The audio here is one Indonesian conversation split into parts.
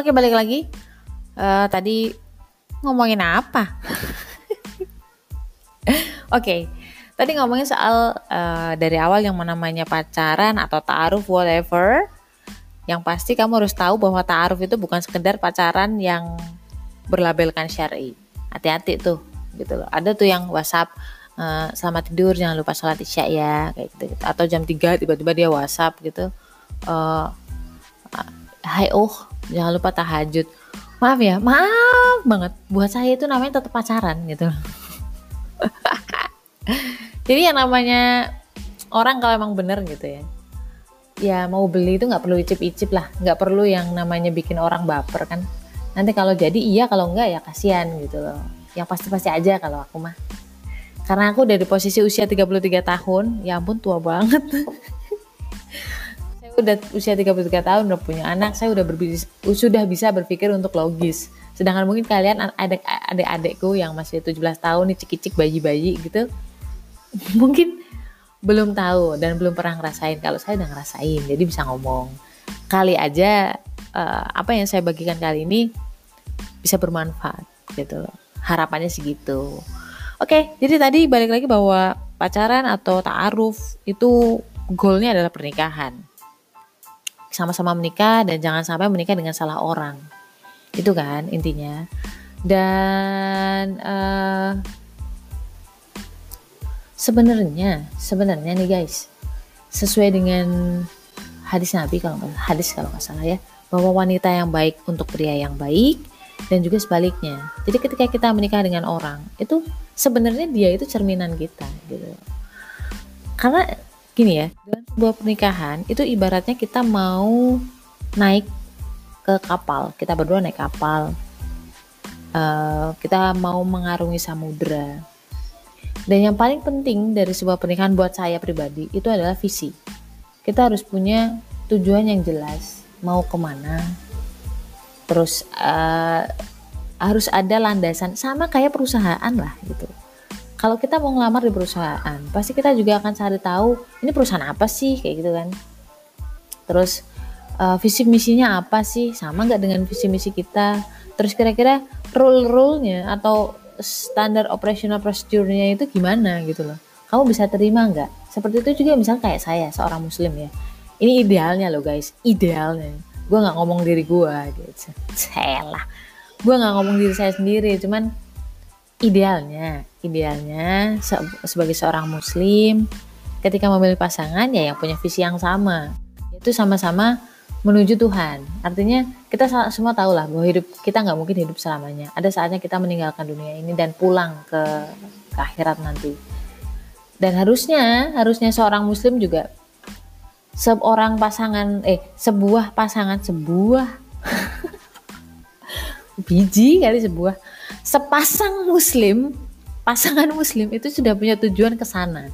Oke balik lagi. Uh, tadi ngomongin apa? Oke, tadi ngomongin soal uh, dari awal yang namanya pacaran atau taaruf whatever. Yang pasti kamu harus tahu bahwa taaruf itu bukan sekedar pacaran yang berlabelkan syari. Hati-hati tuh, gitu loh. Ada tuh yang WhatsApp uh, selamat tidur jangan lupa sholat isya ya kayak gitu, gitu. atau jam 3 tiba-tiba dia WhatsApp gitu uh, hai oh jangan lupa tahajud. Maaf ya maaf banget. Buat saya itu namanya tetap pacaran gitu. Jadi yang namanya orang kalau emang bener gitu ya. Ya mau beli itu nggak perlu icip-icip lah. Nggak perlu yang namanya bikin orang baper kan. Nanti kalau jadi iya kalau enggak ya kasihan gitu loh. Yang pasti-pasti aja kalau aku mah. Karena aku dari posisi usia 33 tahun ya ampun tua banget udah usia 33 tahun udah punya anak saya udah berbis, sudah bisa berpikir untuk logis. Sedangkan mungkin kalian adik-adikku yang masih 17 tahun nih cicik-cicik bayi-bayi gitu. Mungkin belum tahu dan belum pernah ngerasain. Kalau saya udah ngerasain jadi bisa ngomong. Kali aja uh, apa yang saya bagikan kali ini bisa bermanfaat gitu loh. Harapannya segitu oke jadi tadi balik lagi bahwa pacaran atau ta'aruf itu goalnya adalah pernikahan sama-sama menikah dan jangan sampai menikah dengan salah orang. Itu kan intinya. Dan uh, sebenarnya sebenarnya nih guys sesuai dengan hadis Nabi kalau hadis kalau nggak salah ya bahwa wanita yang baik untuk pria yang baik dan juga sebaliknya. Jadi ketika kita menikah dengan orang itu sebenarnya dia itu cerminan kita gitu. Karena gini ya dalam sebuah pernikahan itu ibaratnya kita mau naik ke kapal kita berdua naik kapal uh, kita mau mengarungi samudra dan yang paling penting dari sebuah pernikahan buat saya pribadi itu adalah visi. Kita harus punya tujuan yang jelas, mau ke mana. Terus uh, harus ada landasan sama kayak perusahaan lah gitu. Kalau kita mau ngelamar di perusahaan, pasti kita juga akan cari tahu ini perusahaan apa sih? Kayak gitu kan. Terus uh, visi misinya apa sih? Sama nggak dengan visi misi kita? Terus kira-kira rule-rule-nya atau standar operational procedure-nya itu gimana gitu loh? Kamu bisa terima nggak? Seperti itu juga misal kayak saya seorang muslim ya. Ini idealnya loh guys. Idealnya. Gue nggak ngomong diri gue gitu. Saya lah. Gue nggak ngomong diri saya sendiri cuman idealnya idealnya se sebagai seorang muslim ketika memilih pasangan ya yang punya visi yang sama itu sama-sama menuju Tuhan. Artinya kita semua tahu lah bahwa hidup kita nggak mungkin hidup selamanya. Ada saatnya kita meninggalkan dunia ini dan pulang ke, ke akhirat nanti. Dan harusnya harusnya seorang Muslim juga seorang pasangan eh sebuah pasangan sebuah biji kali sebuah sepasang Muslim pasangan Muslim itu sudah punya tujuan ke sana.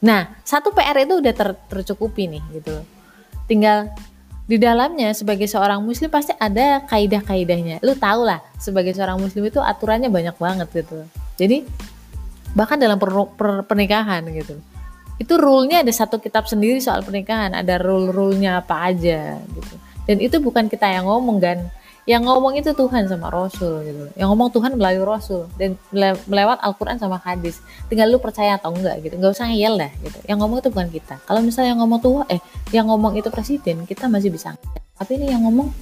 Nah satu PR itu udah ter, tercukupi nih gitu. Tinggal di dalamnya sebagai seorang muslim pasti ada kaidah-kaidahnya. Lu tau lah sebagai seorang muslim itu aturannya banyak banget gitu. Jadi bahkan dalam per, per, pernikahan gitu. Itu rule-nya ada satu kitab sendiri soal pernikahan, ada rule-rule-nya apa aja gitu. Dan itu bukan kita yang ngomong kan, yang ngomong itu Tuhan sama Rasul gitu. Yang ngomong Tuhan melalui Rasul. Dan melewat Al-Quran sama hadis. Tinggal lu percaya atau enggak gitu. Nggak usah ngeyel dah gitu. Yang ngomong itu bukan kita. Kalau misalnya yang ngomong Tuhan eh yang ngomong itu presiden kita masih bisa tapi ini yang ngomong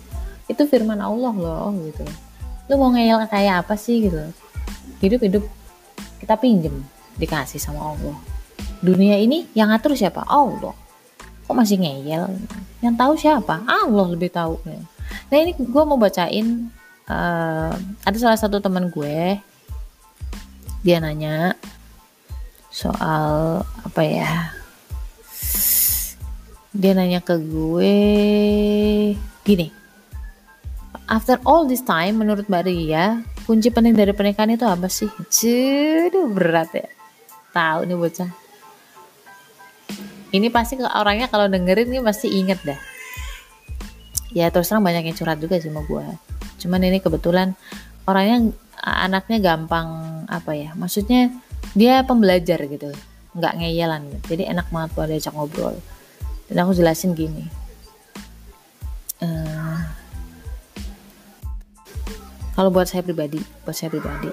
itu firman Allah loh gitu. Lu mau ngeyel kayak apa sih gitu? Hidup hidup kita pinjem dikasih sama Allah. Dunia ini yang ngatur siapa? Allah. Kok masih ngeyel? Yang tahu siapa? Allah lebih tahu Nah ini gue mau bacain uh, ada salah satu teman gue dia nanya soal apa ya? Dia nanya ke gue gini after all this time menurut Mbak Ria kunci penting dari pernikahan itu apa sih? Cuduh berat ya. Tahu nih bocah. Ini pasti orangnya kalau dengerin nih pasti inget dah ya terus terang banyak yang curhat juga sih sama gue cuman ini kebetulan orangnya anaknya gampang apa ya maksudnya dia pembelajar gitu nggak ngeyelan gitu. jadi enak banget buat diajak ngobrol. Dan aku jelasin gini uh, kalau buat saya pribadi buat saya pribadi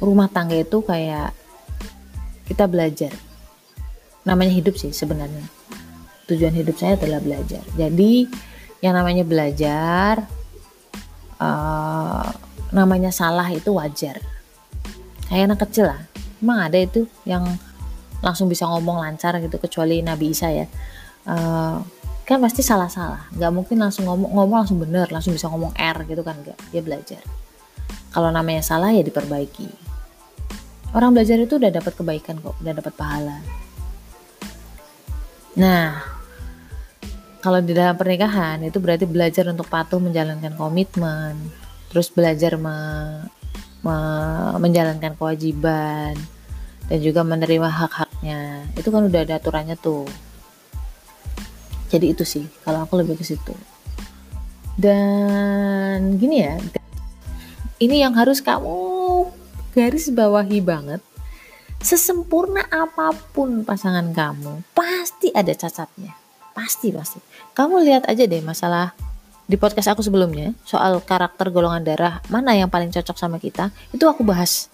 rumah tangga itu kayak kita belajar. Namanya hidup sih sebenarnya. Tujuan hidup saya adalah belajar. Jadi yang namanya belajar uh, namanya salah itu wajar. Kayak anak kecil lah. Emang ada itu yang langsung bisa ngomong lancar gitu kecuali Nabi Isa ya. Uh, kan pasti salah-salah. Nggak mungkin langsung ngomong ngomong langsung bener langsung bisa ngomong R gitu kan nggak. Dia belajar. Kalau namanya salah ya diperbaiki. Orang belajar itu udah dapat kebaikan kok udah dapat pahala. Nah kalau di dalam pernikahan itu berarti belajar untuk patuh menjalankan komitmen. Terus belajar me, me, menjalankan kewajiban. Dan juga menerima hak-haknya. Itu kan udah ada aturannya tuh. Jadi itu sih kalau aku lebih ke situ. Dan gini ya ini yang harus kamu garis bawahi banget. Sesempurna apa pun pasangan kamu pasti ada cacatnya pasti pasti kamu lihat aja deh masalah di podcast aku sebelumnya soal karakter golongan darah mana yang paling cocok sama kita itu aku bahas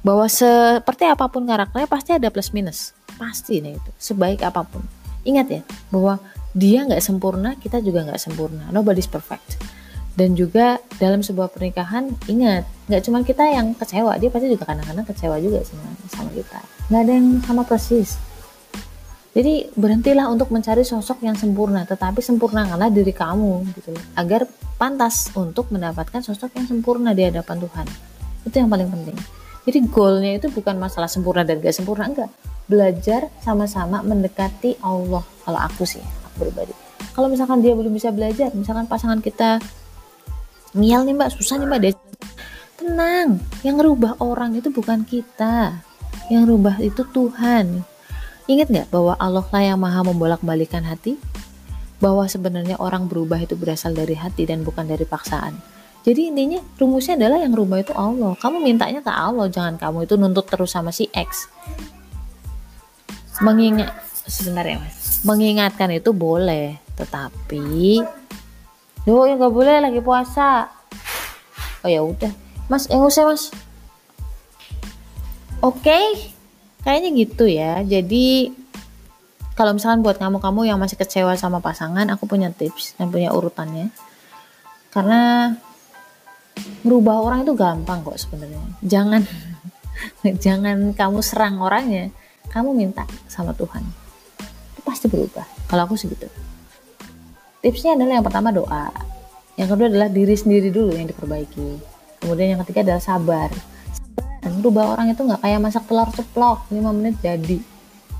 bahwa seperti apa pun karakternya pasti ada plus minus pasti nih itu sebaik apa pun Ingat ya, bahwa dia nggak sempurna, kita juga nggak sempurna. Nobody's perfect. Dan juga dalam sebuah pernikahan, ingat, nggak cuma kita yang kecewa, dia pasti juga kadang-kadang kecewa juga sama, sama kita. Nggak ada yang sama persis. Jadi berhentilah untuk mencari sosok yang sempurna, tetapi sempurnakanlah diri kamu gitu agar pantas untuk mendapatkan sosok yang sempurna di hadapan Tuhan. Itu yang paling penting. Jadi goalnya itu bukan masalah sempurna dan gak sempurna, enggak. Belajar sama-sama mendekati Allah. Kalau aku sih aku pribadi. Kalau misalkan dia belum bisa belajar misalkan pasangan kita mial nih mbak susah nih mbak dia tenang. Yang rubah orang itu bukan kita. Yang rubah itu Tuhan ingat nggak bahwa Allah lah yang maha membolak balikan hati? Bahwa sebenarnya orang berubah itu berasal dari hati dan bukan dari paksaan. Jadi intinya rumusnya adalah yang rubah itu Allah. Kamu mintanya ke Allah jangan kamu itu nuntut terus sama si X. Mengingat sebentar ya mas. Mengingatkan itu boleh tetapi yo ya nggak boleh lagi puasa. Oh ya udah. Mas yang usah mas. Oke. okay. Kayaknya gitu ya. Jadi kalau misalkan buat kamu-kamu yang masih kecewa sama pasangan aku punya tips dan punya urutannya. Karena merubah orang itu gampang kok sebenarnya. Jangan jangan kamu serang orangnya. Kamu minta sama Tuhan. Itu pasti berubah. Kalau aku segitu tipsnya adalah yang pertama doa. Yang kedua adalah diri sendiri dulu yang diperbaiki. Kemudian yang ketiga adalah sabar sabar merubah orang itu nggak kayak masak telur ceplok 5 menit jadi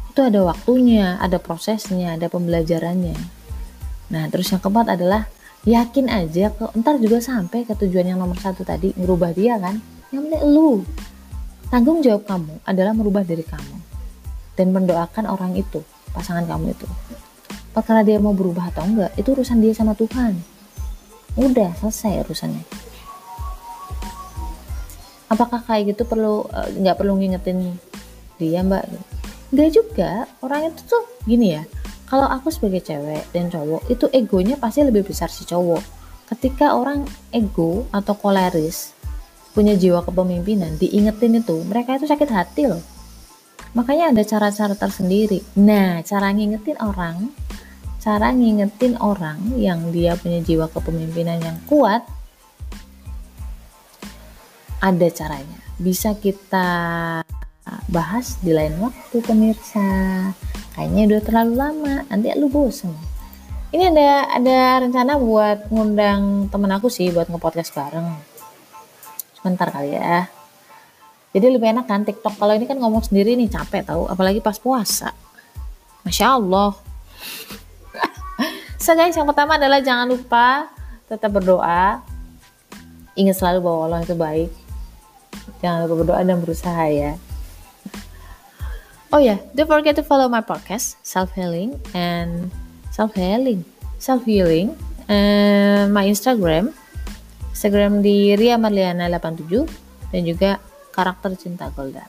itu ada waktunya ada prosesnya ada pembelajarannya nah terus yang keempat adalah yakin aja kok ntar juga sampai ke tujuan yang nomor satu tadi merubah dia kan yang penting lu tanggung jawab kamu adalah merubah diri kamu dan mendoakan orang itu, pasangan kamu itu. Perkara dia mau berubah atau enggak, itu urusan dia sama Tuhan. Udah selesai urusannya. Apakah kayak gitu perlu eh, nggak uh, perlu ngingetin dia mbak? Enggak juga. Orang itu tuh gini ya. Kalau aku sebagai cewek dan cowok itu egonya pasti lebih besar si cowok. Ketika orang ego atau koleris punya jiwa kepemimpinan diingetin itu mereka itu sakit hati loh Makanya ada cara-cara tersendiri. Nah, cara ngingetin orang, cara ngingetin orang yang dia punya jiwa kepemimpinan yang kuat, ada caranya. Bisa kita bahas di lain waktu pemirsa. Kayaknya udah terlalu lama, nanti lu bosen. Ini ada ada rencana buat ngundang temen aku sih buat ngepodcast bareng. Sebentar kali ya jadi lebih enak kan TikTok kalau ini kan ngomong sendiri nih capek tahu apalagi pas puasa Masya Allah so guys yang pertama adalah jangan lupa tetap berdoa ingat selalu bahwa Allah itu baik jangan lupa berdoa dan berusaha ya oh ya yeah, don't forget to follow my podcast self healing and self healing self healing and my Instagram Instagram di Ria Marliana 87 dan juga karakter cinta Golda.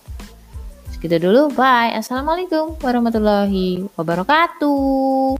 Segitu dulu, bye. Assalamualaikum warahmatullahi wabarakatuh.